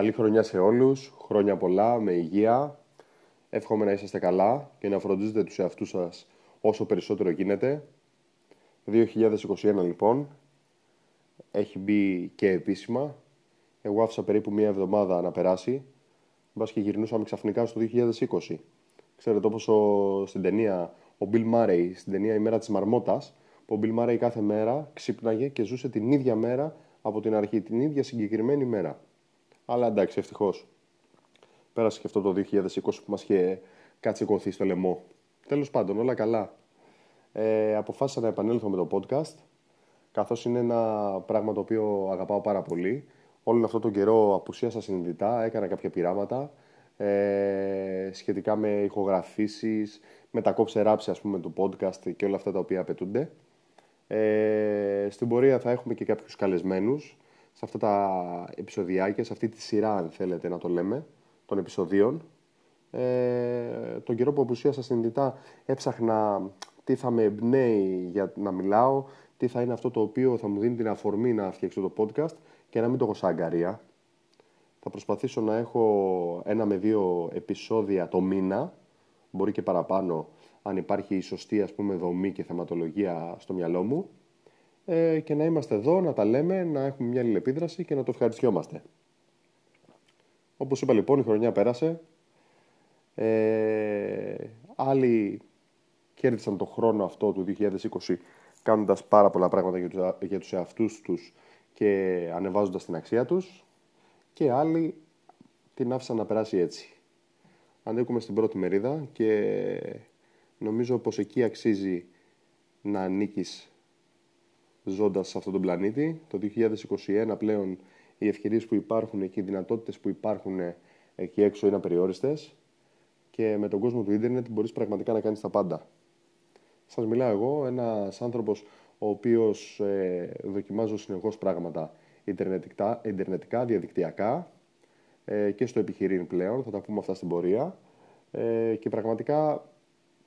Καλή χρονιά σε όλους, χρόνια πολλά, με υγεία. Εύχομαι να είσαστε καλά και να φροντίζετε τους εαυτούς σας όσο περισσότερο γίνεται. 2021 λοιπόν, έχει μπει και επίσημα. Εγώ άφησα περίπου μία εβδομάδα να περάσει. Μπας και γυρνούσαμε ξαφνικά στο 2020. Ξέρετε όπως ο, στην ταινία ο Bill Murray, στην ταινία «Η μέρα της μαρμότας», που ο Bill Murray κάθε μέρα ξύπναγε και ζούσε την ίδια μέρα από την αρχή, την ίδια συγκεκριμένη μέρα. Αλλά εντάξει, ευτυχώς. Πέρασε και αυτό το 2020 που μας είχε κάτσει κοθεί στο λαιμό. Τέλος πάντων, όλα καλά. Ε, αποφάσισα να επανέλθω με το podcast, καθώς είναι ένα πράγμα το οποίο αγαπάω πάρα πολύ. Όλο αυτό τον καιρό απουσίασα συνειδητά, έκανα κάποια πειράματα ε, σχετικά με ηχογραφήσεις, με τα κόψε ράψη ας πούμε του podcast και όλα αυτά τα οποία απαιτούνται. Ε, στην πορεία θα έχουμε και κάποιους καλεσμένους σε αυτά τα επεισοδιάκια, σε αυτή τη σειρά αν θέλετε να το λέμε, των επεισοδίων. Ε, τον καιρό που απουσίασα συνειδητά έψαχνα τι θα με εμπνέει για να μιλάω, τι θα είναι αυτό το οποίο θα μου δίνει την αφορμή να φτιάξω το podcast και να μην το έχω σαν αγκαρία. Θα προσπαθήσω να έχω ένα με δύο επεισόδια το μήνα, μπορεί και παραπάνω, αν υπάρχει η σωστή ας πούμε δομή και θεματολογία στο μυαλό μου ε, και να είμαστε εδώ, να τα λέμε, να έχουμε μια αλληλεπίδραση και να το ευχαριστιόμαστε. Όπως είπα λοιπόν η χρονιά πέρασε, ε, άλλοι κέρδισαν το χρόνο αυτό του 2020 κάνοντας πάρα πολλά πράγματα για τους, για τους εαυτούς τους και ανεβάζοντας την αξία τους και άλλοι την άφησαν να περάσει έτσι. Ανήκουμε στην πρώτη μερίδα και νομίζω πως εκεί αξίζει να ανήκεις ζώντας σε αυτόν τον πλανήτη. Το 2021 πλέον οι ευκαιρίες που υπάρχουν και οι δυνατότητες που υπάρχουν εκεί έξω είναι απεριόριστες και με τον κόσμο του ίντερνετ μπορείς πραγματικά να κάνεις τα πάντα. Σας μιλάω εγώ, ένας άνθρωπος ο οποίος ε, δοκιμάζω συνεχώς πράγματα ιντερνετικά, ιντερνετικά διαδικτυακά ε, και στο επιχειρήν πλέον, θα τα πούμε αυτά στην πορεία ε, και πραγματικά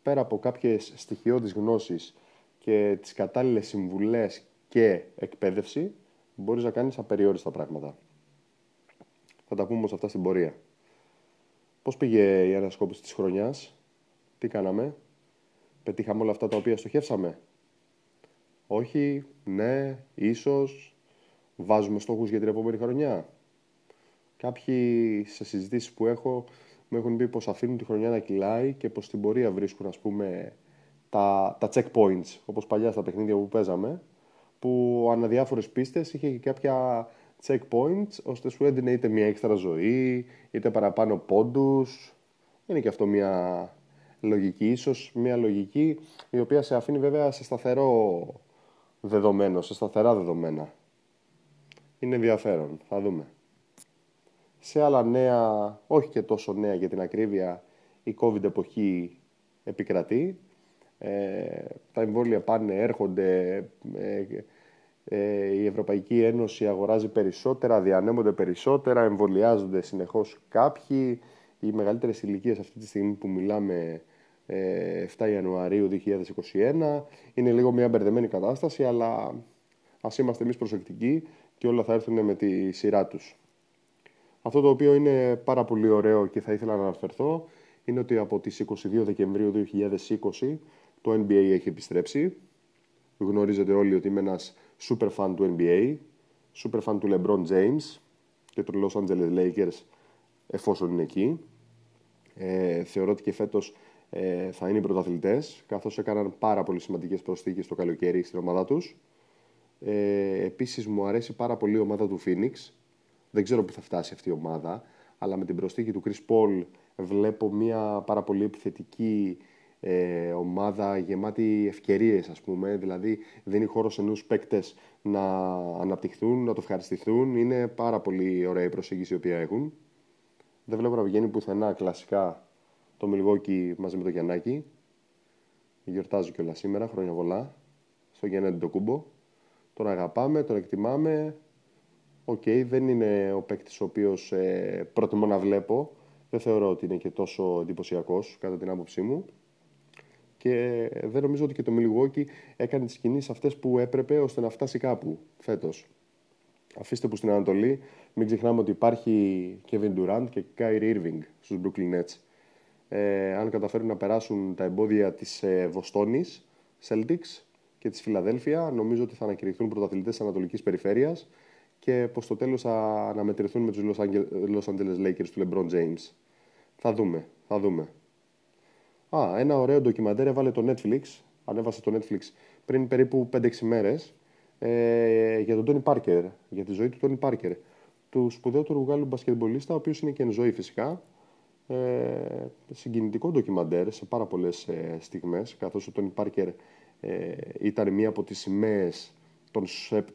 πέρα από κάποιες στοιχειώδεις γνώσεις και τις κατάλληλες συμβουλές και εκπαίδευση, μπορείς να κάνεις απεριόριστα πράγματα. Θα τα πούμε όμως αυτά στην πορεία. Πώς πήγε η ανασκόπηση της χρονιάς, τι κάναμε, πετύχαμε όλα αυτά τα οποία στοχεύσαμε; Όχι, ναι, ίσως, βάζουμε στόχους για την επόμενη χρονιά. Κάποιοι σε συζητήσεις που έχω μου έχουν πει πως αφήνουν τη χρονιά να κυλάει και πως στην πορεία βρίσκουν ας πούμε τα, τα checkpoints, όπως παλιά στα παιχνίδια που παίζαμε, που ανά διάφορες πίστες είχε και κάποια checkpoints, ώστε σου έδινε είτε μια έξτρα ζωή, είτε παραπάνω πόντους. Είναι και αυτό μια λογική, ίσως μια λογική η οποία σε αφήνει βέβαια σε σταθερό δεδομένο, σε σταθερά δεδομένα. Είναι ενδιαφέρον, θα δούμε. Σε άλλα νέα, όχι και τόσο νέα για την ακρίβεια, η COVID εποχή επικρατεί. Ε, τα εμβόλια πάνε, έρχονται, ε, ε, η Ευρωπαϊκή Ένωση αγοράζει περισσότερα, διανέμονται περισσότερα, εμβολιάζονται συνεχώς κάποιοι. Οι μεγαλύτερες ηλικίες αυτή τη στιγμή που μιλάμε 7 Ιανουαρίου 2021 είναι λίγο μια μπερδεμένη κατάσταση, αλλά ας είμαστε εμείς προσεκτικοί και όλα θα έρθουν με τη σειρά τους. Αυτό το οποίο είναι πάρα πολύ ωραίο και θα ήθελα να αναφερθώ είναι ότι από τις 22 Δεκεμβρίου 2020 το NBA έχει επιστρέψει. Γνωρίζετε όλοι ότι είμαι ένας super fan του NBA, super fan του LeBron James και του Los Angeles Lakers εφόσον είναι εκεί. Ε, θεωρώ ότι και φέτος ε, θα είναι οι πρωταθλητές, καθώς έκαναν πάρα πολύ σημαντικές προσθήκες το καλοκαίρι στην ομάδα τους. Ε, επίσης μου αρέσει πάρα πολύ η ομάδα του Phoenix. Δεν ξέρω που θα φτάσει αυτή η ομάδα, αλλά με την προσθήκη του Chris Paul βλέπω μια πάρα πολύ επιθετική ε, ομάδα γεμάτη ευκαιρίες ας πούμε, δηλαδή δίνει χώρο σε νέους παίκτες να αναπτυχθούν, να το ευχαριστηθούν. Είναι πάρα πολύ ωραία η προσέγγιση η οποία έχουν. Δεν βλέπω να βγαίνει πουθενά κλασικά το Μιλγουόκι μαζί με το Γιαννάκη. Γιορτάζει κιόλας σήμερα, χρόνια πολλά, στο Γιάννη Αντετοκούμπο. Τον αγαπάμε, τον εκτιμάμε. OK, okay, δεν είναι ο παίκτης ο οποίος ε, προτιμώ να βλέπω. Δεν θεωρώ ότι είναι και τόσο εντυπωσιακός κατά την άποψή μου. Και δεν νομίζω ότι και το Milwaukee έκανε τις κινήσεις αυτές που έπρεπε ώστε να φτάσει κάπου φέτος. Αφήστε που στην Ανατολή μην ξεχνάμε ότι υπάρχει Kevin Durant και Kyrie Irving στους Brooklyn Nets. Ε, αν καταφέρουν να περάσουν τα εμπόδια της ε, Βοστόνης, Celtics και της Φιλαδέλφια, νομίζω ότι θα ανακηρυχθούν πρωταθλητές της Ανατολικής Περιφέρειας και πως στο τέλος θα αναμετρηθούν με τους Los Angeles Lakers του LeBron James. Θα δούμε, θα δούμε. Α, ένα ωραίο ντοκιμαντέρ έβαλε το Netflix, ανέβασε το Netflix πριν περίπου 5-6 μέρες, ε, για τον Τόνι Πάρκερ, για τη ζωή του Τόνι Πάρκερ. Του σπουδαιότερου Γάλλου μπασκετμπολίστα, ο οποίος είναι και εν ζωή φυσικά. Ε, συγκινητικό ντοκιμαντέρ σε πάρα πολλές ε, στιγμές, καθώς ο Τόνι Πάρκερ ε, ήταν μία από τις σημαίες των,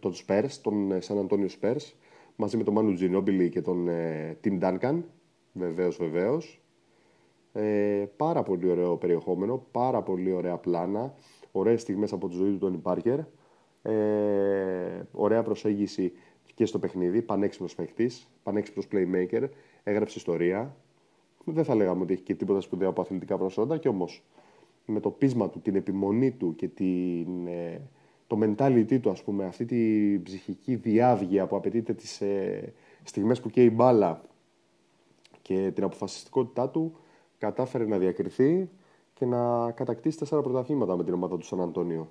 των Spurs, των San Antonio Spurs, μαζί με τον Μάνου Τζινόμπιλι και τον ε, Tim Duncan, βεβαίως, βεβαίως. Ε, πάρα πολύ ωραίο περιεχόμενο, πάρα πολύ ωραία πλάνα, ωραίες στιγμές από τη ζωή του Τόνι Πάρκερ, ε, ωραία προσέγγιση και στο παιχνίδι, πανέξυπνος παίχτης, πανέξυπνος playmaker, έγραψε ιστορία. Δεν θα λέγαμε ότι έχει και τίποτα σπουδαίο από αθλητικά προσόντα και όμως με το πείσμα του, την επιμονή του και την, ε, το mentality του, ας πούμε, αυτή τη ψυχική διάβγεια που απαιτείται τις ε, στιγμές που καίει η μπάλα και την αποφασιστικότητά του, κατάφερε να διακριθεί και να κατακτήσει τέσσερα πρωταθλήματα με την ομάδα του Σαν Αντώνιο.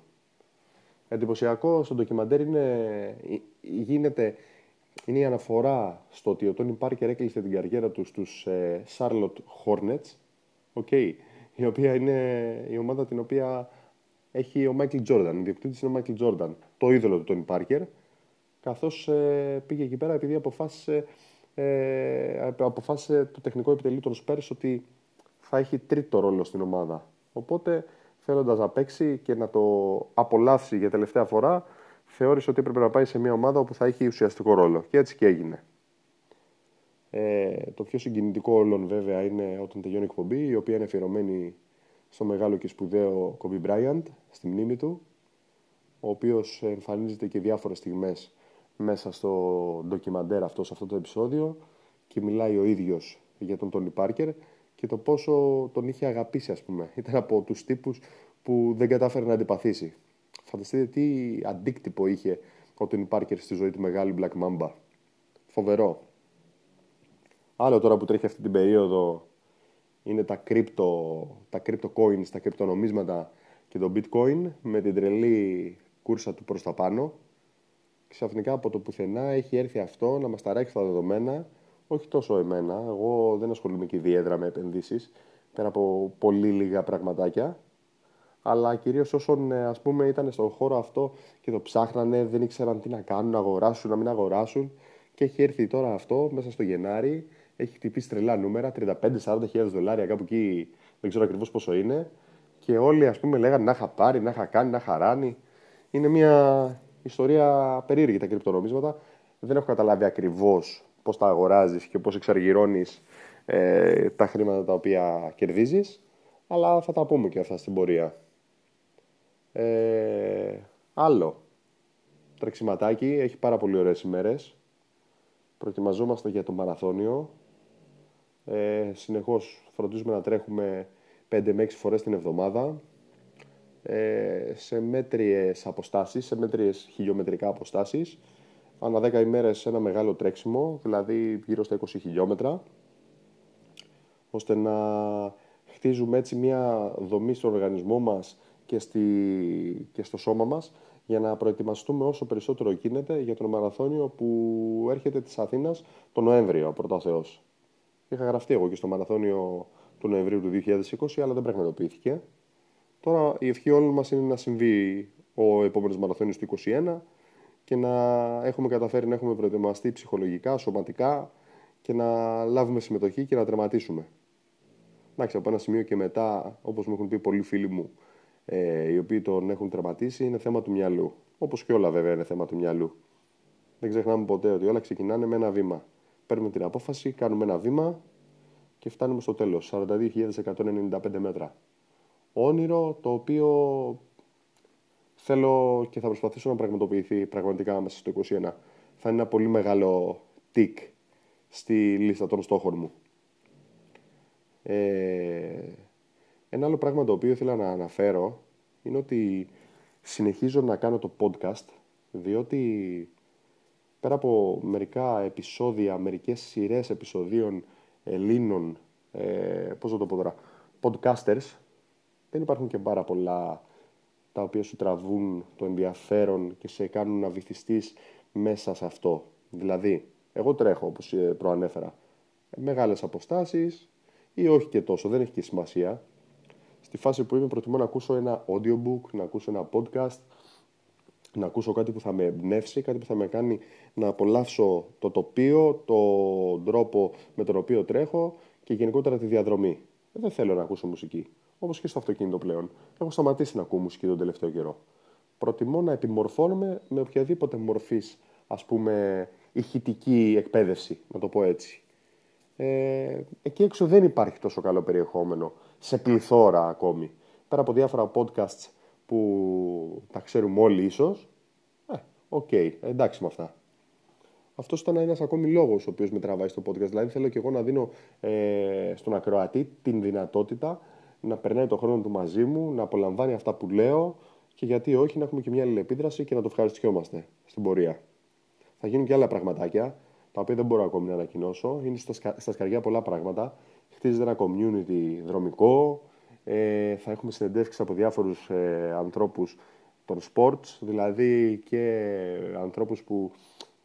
Εντυπωσιακό στο ντοκιμαντέρ είναι, γίνεται, είναι η αναφορά στο ότι ο Τόνι Πάρκερ έκλεισε την καριέρα του στους ε, Charlotte Hornets, okay, η οποία είναι η ομάδα την οποία έχει ο Μάικλ Τζόρνταν. Ο διοκτήτης είναι ο Μάικλ Τζόρνταν, το είδωλο του Τόνι Πάρκερ. Καθώς ε, πήγε εκεί πέρα επειδή αποφάσισε, ε, αποφάσισε το τεχνικό επιτελείο των Spurs ότι θα έχει τρίτο ρόλο στην ομάδα. Οπότε θέλοντας να παίξει και να το απολαύσει για τελευταία φορά, θεώρησε ότι έπρεπε να πάει σε μια ομάδα όπου θα έχει ουσιαστικό ρόλο. Και έτσι και έγινε. Ε, το πιο συγκινητικό όλων βέβαια είναι όταν τελειώνει η εκπομπή, η οποία είναι αφιερωμένη στο μεγάλο και σπουδαίο Kobe Bryant, στη μνήμη του, ο οποίος εμφανίζεται και διάφορες στιγμές μέσα στο ντοκιμαντέρ αυτός, σε αυτό το επεισόδιο και μιλάει ο ίδιος για τον Τόνι Πάρκερ και το πόσο τον είχε αγαπήσει ας πούμε. Ήταν από τους τύπους που δεν κατάφερε να αντιπαθήσει. Φανταστείτε τι αντίκτυπο είχε ο Τόνι Πάρκερ στη ζωή του μεγάλου Black Mamba. Φοβερό. Άλλο τώρα που τρέχει αυτή την περίοδο είναι τα crypto, τα crypto coins, τα κρυπτονομίσματα και το bitcoin με την τρελή κούρσα του προς τα πάνω. Ξαφνικά από το πουθενά έχει έρθει αυτό να μας ταράξει τα δεδομένα, όχι τόσο εμένα, εγώ δεν ασχολούμαι και ιδιαίτερα με επενδύσεις, πέρα από πολύ λίγα πραγματάκια, αλλά κυρίως όσων ε, ας πούμε ήταν στον χώρο αυτό και το ψάχνανε, δεν ήξεραν τι να κάνουν, να αγοράσουν, να μην αγοράσουν και έχει έρθει τώρα αυτό μέσα στο Γενάρη έχει χτυπήσει τρελά νούμερα, 35-40 χιλιάδες δολάρια, κάπου εκεί δεν ξέρω ακριβώς πόσο είναι. Και όλοι ας πούμε λέγανε να είχα πάρει, να είχα κάνει, να είχα ράνει. Είναι μια ιστορία περίεργη τα κρυπτονομίσματα. Δεν έχω καταλάβει ακριβώς πώς τα αγοράζεις και πώς εξαργυρώνεις ε, τα χρήματα τα οποία κερδίζεις. Αλλά θα τα πούμε και αυτά στην πορεία. Ε, άλλο. Τρεξιματάκι, έχει πάρα πολύ ωραίες ημέρες. Προετοιμαζόμαστε για το μαραθώνιο. Ε, συνεχώς φροντίζουμε να τρέχουμε 5 με 6 φορές την εβδομάδα ε, σε μέτριες αποστάσεις, σε μέτριες χιλιομετρικά αποστάσεις ανά 10 ημέρες ένα μεγάλο τρέξιμο, δηλαδή γύρω στα 20 χιλιόμετρα ώστε να χτίζουμε έτσι μια δομή στον οργανισμό μας και, στη, και στο σώμα μας για να προετοιμαστούμε όσο περισσότερο γίνεται για τον μαραθώνιο που έρχεται της Αθήνας τον Νοέμβριο, πρώτα Θεός. Είχα γραφτεί εγώ και στο μαραθώνιο του Νοεμβρίου του 2020, αλλά δεν πραγματοποιήθηκε. Τώρα η ευχή όλων μας είναι να συμβεί ο επόμενος μαραθώνιος του 2021 και να έχουμε καταφέρει να έχουμε προετοιμαστεί ψυχολογικά, σωματικά και να λάβουμε συμμετοχή και να τερματίσουμε. Εντάξει, από ένα σημείο και μετά, όπως μου έχουν πει πολλοί φίλοι μου, ε, οι οποίοι τον έχουν τερματίσει, είναι θέμα του μυαλού. Όπως και όλα βέβαια είναι θέμα του μυαλού. Δεν ξεχνάμε ποτέ ότι όλα ξεκινάνε με ένα βήμα παίρνουμε την απόφαση, κάνουμε ένα βήμα και φτάνουμε στο τέλος, 42.195 μέτρα. Όνειρο το οποίο θέλω και θα προσπαθήσω να πραγματοποιηθεί πραγματικά μέσα στο 2021. Θα είναι ένα πολύ μεγάλο τικ στη λίστα των στόχων μου. Ε, ένα άλλο πράγμα το οποίο ήθελα να αναφέρω είναι ότι συνεχίζω να κάνω το podcast διότι πέρα από μερικά επεισόδια, μερικές σειρές επεισοδίων Ελλήνων, ε, πώς θα το πω τώρα, podcasters, δεν υπάρχουν και πάρα πολλά τα οποία σου τραβούν το ενδιαφέρον και σε κάνουν να βυθιστείς μέσα σε αυτό. Δηλαδή, εγώ τρέχω όπως ε, προανέφερα, μεγάλες αποστάσεις ή όχι και τόσο, δεν έχει και σημασία. Στη φάση που είμαι προτιμώ να ακούσω ένα audiobook, να ακούσω ένα podcast, να ακούσω κάτι που θα με εμπνεύσει, κάτι που θα με κάνει να απολαύσω το τοπίο, τον τρόπο με τον οποίο τρέχω και γενικότερα τη διαδρομή. Δεν θέλω να ακούσω μουσική. Όπως και στο αυτοκίνητο πλέον. Έχω σταματήσει να ακούω μουσική τον τελευταίο καιρό. Προτιμώ να επιμορφώνομαι με οποιαδήποτε μορφής, ας πούμε, ηχητική εκπαίδευση, να το πω έτσι. Ε, εκεί έξω δεν υπάρχει τόσο καλό περιεχόμενο, σε πληθώρα ακόμη. Πέρα από διάφορα podcasts που τα ξέρουμε όλοι ίσως, ε, OK, okay, εντάξει με αυτά. Αυτός ήταν ένας ακόμη λόγος ο οποίος με τραβάει στο podcast. Δηλαδή, θέλω και εγώ να δίνω ε, στον ακροατή την δυνατότητα να περνάει το χρόνο του μαζί μου, να απολαμβάνει αυτά που λέω και γιατί όχι να έχουμε και μια αλληλεπίδραση και να το ευχαριστιόμαστε στην πορεία. Θα γίνουν και άλλα πραγματάκια, τα οποία δεν μπορώ ακόμη να ανακοινώσω. Είναι στα, στα σκαριά πολλά πράγματα. Χτίζεται ένα community δρομικό. Ε, θα έχουμε συνεντεύξεις από διάφορους ε, ανθρώπους των sports, δηλαδή και ανθρώπους που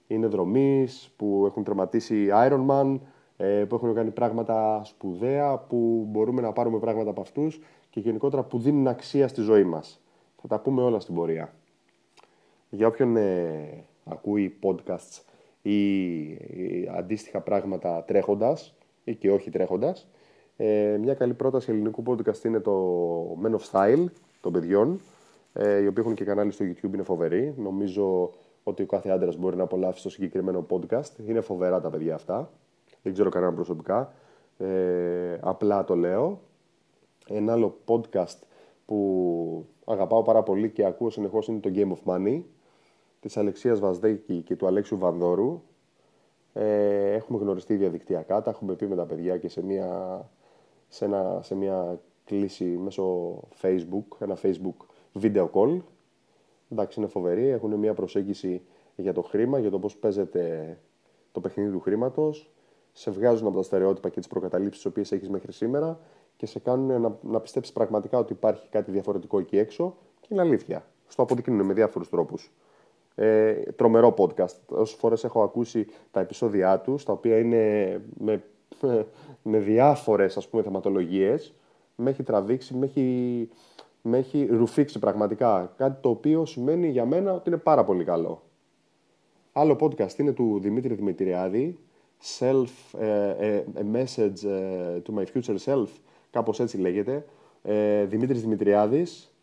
είναι δρομείς, που έχουν τερματίσει Ironman, ε, που έχουν κάνει πράγματα σπουδαία, που μπορούμε να πάρουμε πράγματα από αυτούς και γενικότερα που δίνουν αξία στη ζωή μας. Θα τα πούμε όλα στην πορεία. Για όποιον ε, ακούει podcasts ή αντίστοιχα πράγματα τρέχοντας ή και όχι τρέχοντας, ε, μια καλή πρόταση ελληνικού podcast είναι το Men of Style των παιδιών, ε, οι οποίοι έχουν και κανάλι στο YouTube, είναι φοβεροί. Νομίζω ότι ο κάθε άντρας μπορεί να απολαύσει το συγκεκριμένο podcast. Είναι φοβερά τα παιδιά αυτά. Δεν ξέρω κανέναν προσωπικά. Ε, απλά το λέω. Ένα άλλο podcast που αγαπάω πάρα πολύ και ακούω συνεχώς είναι το Game of Money της Αλεξίας Βαζδέκη και του Αλέξιου Βανδόρου. Ε, έχουμε γνωριστεί διαδικτυακά, τα έχουμε πει με τα παιδιά και σε μια, σε ένα, σε μια κλίση μέσω Facebook, ένα Facebook video call. Εντάξει, είναι φοβερή, έχουν μια προσέγγιση για το χρήμα, για το πώς παίζεται το παιχνίδι του χρήματος, σε βγάζουν από τα στερεότυπα και τις προκαταλήψεις τις οποίες έχεις μέχρι σήμερα και σε κάνουν να, να πιστέψεις πραγματικά ότι υπάρχει κάτι διαφορετικό εκεί έξω και είναι αλήθεια. Στο αποδεικνύουν με διάφορους τρόπους. Ε, τρομερό podcast. Όσες φορές έχω ακούσει τα επεισόδια τους, τα οποία είναι με, με διάφορες ας πούμε θεματολογίες, με έχει τραβήξει, με έχει, με έχει ρουφήξει πραγματικά. Κάτι το οποίο σημαίνει για μένα ότι είναι πάρα πολύ καλό. Άλλο podcast είναι του Δημήτρη Δημητριάδη, Self, ε, ε, a Message ε, to My Future Self, κάπως έτσι λέγεται. Δημήτρης Δημητριάδης,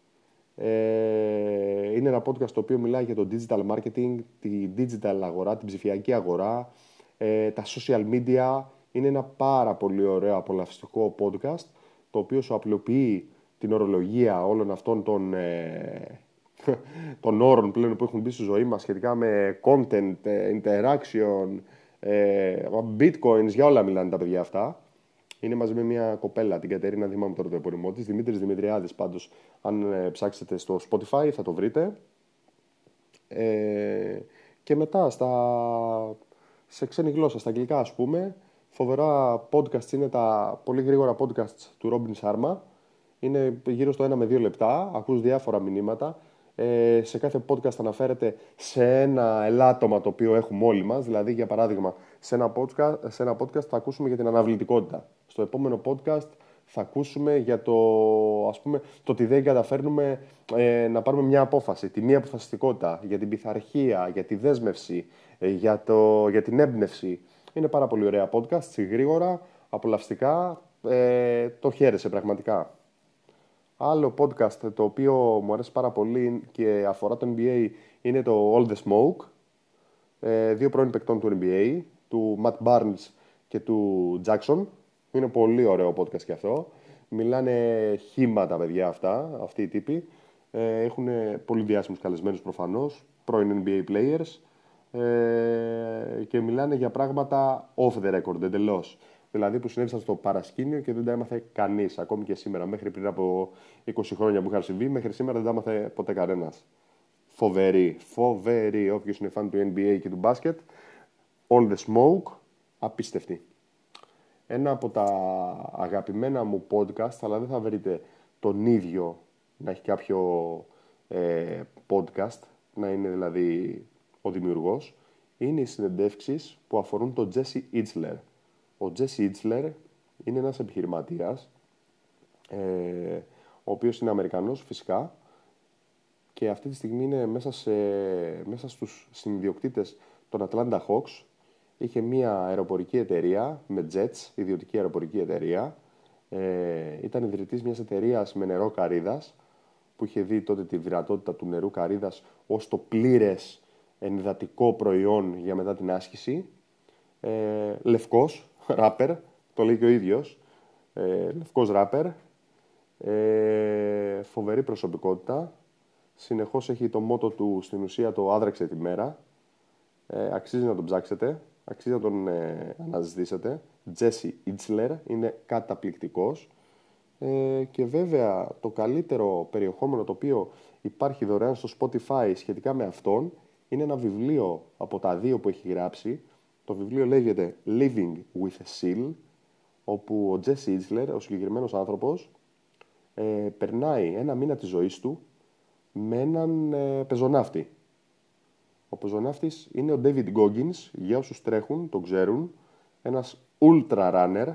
ε, είναι ένα podcast το οποίο μιλάει για το digital marketing, τη digital αγορά, την ψηφιακή αγορά, ε, τα social media. Είναι ένα πάρα πολύ ωραίο απολαυστικό podcast το οποίο σου απλοποιεί την ορολογία όλων αυτών των, ε, των όρων πλέον που έχουν μπει στη ζωή μας σχετικά με content, ε, interaction, ε, bitcoins, για όλα μιλάνε τα παιδιά αυτά. Είναι μαζί με μια κοπέλα, την Κατερίνα, θυμάμαι τώρα το επώνυμό της, Δημήτρης Δημητριάδης. Πάντως, αν ε, ψάξετε στο Spotify θα το βρείτε. Ε, και μετά στα, σε ξένη γλώσσα, στα αγγλικά ας πούμε, φοβερά podcast είναι τα πολύ γρήγορα podcast του Ρόμπιν Σάρμα. Είναι γύρω στο 1 με 2 λεπτά, ακούς διάφορα μηνύματα. Ε, σε κάθε podcast αναφέρεται σε ένα ελάττωμα το οποίο έχουμε όλοι μας. Δηλαδή, για παράδειγμα, σε ένα podcast, σε ένα podcast θα ακούσουμε για την αναβλητικότητα. Στο επόμενο podcast θα ακούσουμε για το, ας πούμε, το ότι δεν καταφέρνουμε ε, να πάρουμε μια απόφαση, τη μία αποφασιστικότητα, για την πειθαρχία, για τη δέσμευση, ε, για, το, για την έμπνευση. Είναι πάρα πολύ ωραία podcast, γρήγορα, απολαυστικά, ε, το χαίρεσε πραγματικά. Άλλο podcast το οποίο μου αρέσει πάρα πολύ και αφορά το NBA είναι το All the Smoke. Ε, δύο πρώην παικτών του NBA, του Matt Barnes και του Jackson. Είναι πολύ ωραίο podcast και αυτό. Μιλάνε χήμα τα παιδιά αυτά, αυτοί οι τύποι. Ε, έχουν πολύ διάσημους καλεσμένους προφανώς, πρώην NBA players ε, και μιλάνε για πράγματα off the record εντελώς δηλαδή που συνέβησαν στο παρασκήνιο και δεν τα έμαθε κανείς, ακόμη και σήμερα. Μέχρι πριν από 20 χρόνια που είχαν συμβεί, μέχρι σήμερα δεν τα έμαθε ποτέ κανένας. φοβερή, φοβερή. Όποιος είναι φαν του NBA και του μπάσκετ, All the Smoke, απίστευτη. Ένα από τα αγαπημένα μου podcast, αλλά δεν θα βρείτε τον ίδιο να έχει κάποιο ε, podcast, να είναι δηλαδή ο δημιουργός, είναι οι συνεντεύξεις που αφορούν τον Jesse Itzler. Ο Jesse Itzler είναι ένας επιχειρηματίας, ε, ο οποίος είναι Αμερικανός φυσικά και αυτή τη στιγμή είναι μέσα, σε, μέσα στους συνδιοκτήτες των Atlanta Hawks. Είχε μία αεροπορική εταιρεία με jets, ιδιωτική αεροπορική εταιρεία. Ε, ήταν ιδρυτής μιας εταιρείας με νερό καρύδας που είχε δει τότε τη δυνατότητα του νερού καρύδας ως το πλήρες ενυδατικό προϊόν για μετά την άσκηση. Ε, λευκός, ράπερ, το λέει και ο ίδιος. Ε, λευκός ράπερ. Ε, φοβερή προσωπικότητα. Συνεχώς έχει το μότο του στην ουσία το άδραξε τη μέρα. Ε, αξίζει να τον ψάξετε. Αξίζει να τον ε, αναζητήσετε. Jesse Itzler είναι καταπληκτικός. Ε, και βέβαια το καλύτερο περιεχόμενο το οποίο υπάρχει δωρεάν στο Spotify σχετικά με αυτόν είναι ένα βιβλίο από τα δύο που έχει γράψει. Το βιβλίο λέγεται Living with a Seal, όπου ο Jesse Itzler, ο συγκεκριμένος άνθρωπος, ε, περνάει ένα μήνα της ζωής του με έναν ε, πεζοναύτη. Ο πεζοναύτης είναι ο David Goggins, για όσους τρέχουν, τον ξέρουν, ένας ultra runner,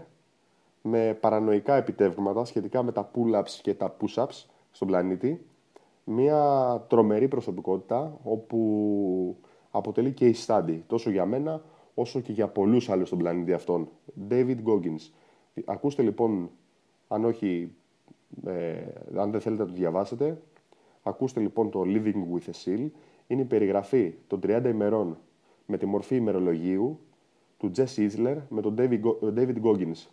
με παρανοϊκά επιτεύγματα σχετικά με τα pull-ups και τα push-ups στον πλανήτη. Μία τρομερή προσωπικότητα όπου αποτελεί και η study τόσο για μένα όσο και για πολλούς άλλους στον πλανήτη αυτόν. David Goggins. Ακούστε λοιπόν, αν όχι, ε, αν δεν θέλετε να το διαβάσετε, ακούστε λοιπόν το Living with a Seal. Είναι η περιγραφή των 30 ημερών με τη μορφή ημερολογίου του Jesse Isler με τον David, David Goggins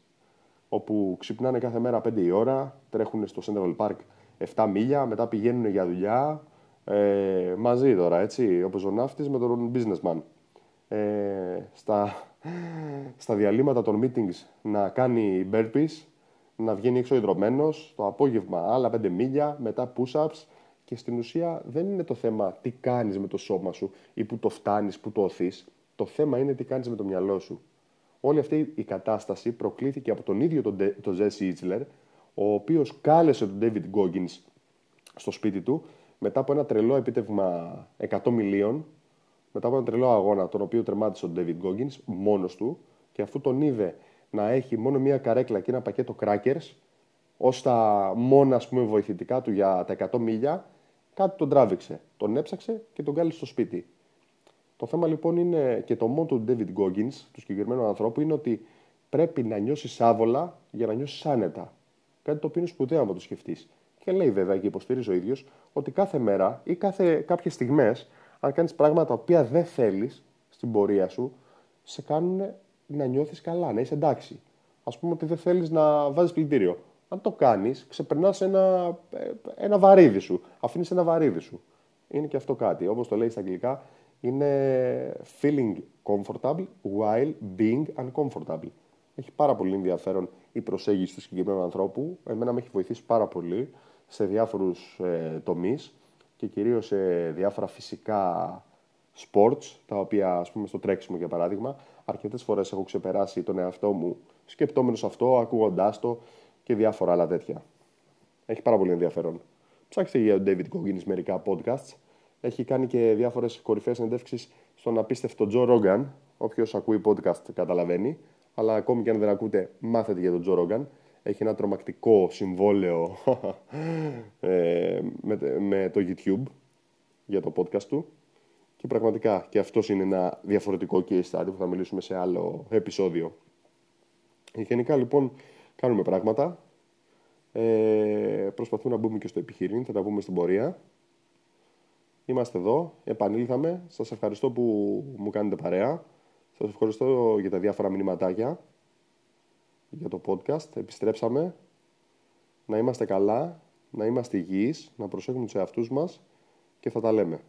όπου ξυπνάνε κάθε μέρα 5 η ώρα, τρέχουν στο Central Park 7 μίλια, μετά πηγαίνουν για δουλειά, ε, μαζί τώρα, έτσι, ο ζωναύτης με τον businessman. Ε, στα, στα διαλύματα των meetings να κάνει burpees, να βγαίνει έξω υδρωμένος, το απόγευμα άλλα 5 μίλια, μετά push-ups και στην ουσία δεν είναι το θέμα τι κάνεις με το σώμα σου ή που το φτάνεις, που το οθείς. Το θέμα είναι τι κάνεις με το μυαλό σου. Όλη αυτή η κατάσταση προκλήθηκε από τον ίδιο τον, τον Jesse Ιτσλερ, ο οποίος κάλεσε τον David Goggins στο σπίτι του μετά από ένα τρελό επίτευγμα 100 μιλίων, μετά από ένα τρελό αγώνα τον οποίο τερμάτισε ο David Goggins μόνος του και αφού τον είδε να έχει μόνο μία καρέκλα και ένα πακέτο crackers ως τα μόνα ας πούμε, βοηθητικά του για τα 100 μίλια, κάτι τον τράβηξε. Τον έψαξε και τον κάλεσε στο σπίτι. Το θέμα λοιπόν είναι και το μόνο του David Goggins, του συγκεκριμένου ανθρώπου, είναι ότι πρέπει να νιώσει άβολα για να νιώσει άνετα. Κάτι το οποίο είναι σπουδαίο αν το σκεφτείς. Και λέει βέβαια και υποστηρίζει ο ίδιος ότι κάθε μέρα ή κάθε κάποιες στιγμές, αν κάνεις πράγματα τα οποία δεν θέλεις στην πορεία σου, σε κάνουν να νιώθεις καλά, να είσαι εντάξει. Α πούμε ότι δεν θέλεις να βάζεις πλυντήριο. Αν το κάνεις, ξεπερνάς ένα, ε, ένα βαρύδι σου. Αφήνεις ένα βαρύδι σου. Είναι και αυτό κάτι. Όπως το λέει στα αγγλικά, είναι feeling comfortable while being uncomfortable. Έχει πάρα πολύ ενδιαφέρον η προσέγγιση του συγκεκριμένου ανθρώπου. Εμένα με έχει βοηθήσει πάρα πολύ σε διάφορους ε, τομείς και κυρίως σε διάφορα φυσικά sports, τα οποία ας πούμε στο τρέξιμο για παράδειγμα, αρκετές φορές έχω ξεπεράσει τον εαυτό μου σκεπτόμενος αυτό, ακούγοντάς το και διάφορα άλλα τέτοια. Έχει πάρα πολύ ενδιαφέρον. Ψάξτε για τον David Goggins μερικά podcasts έχει κάνει και διάφορες κορυφαίες συνεντεύξεις στον απίστευτο Τζο Ρόγκαν. Όποιος ακούει podcast καταλαβαίνει. Αλλά ακόμη και αν δεν ακούτε, μάθετε για τον Τζο Ρόγκαν. Έχει ένα τρομακτικό συμβόλαιο ε, με, με το YouTube για το podcast του. Και πραγματικά και αυτός είναι ένα διαφορετικό case study που θα μιλήσουμε σε άλλο επεισόδιο. Γενικά λοιπόν κάνουμε πράγματα. Ε, προσπαθούμε να μπούμε και στο επιχείρημα, θα τα πούμε στην πορεία. Είμαστε εδώ, επανήλθαμε. Σας ευχαριστώ που μου κάνετε παρέα. Σας ευχαριστώ για τα διάφορα μηνυματάκια για το podcast. Επιστρέψαμε. Να είμαστε καλά, να είμαστε υγιείς, να προσέχουμε τους εαυτούς μας και θα τα λέμε.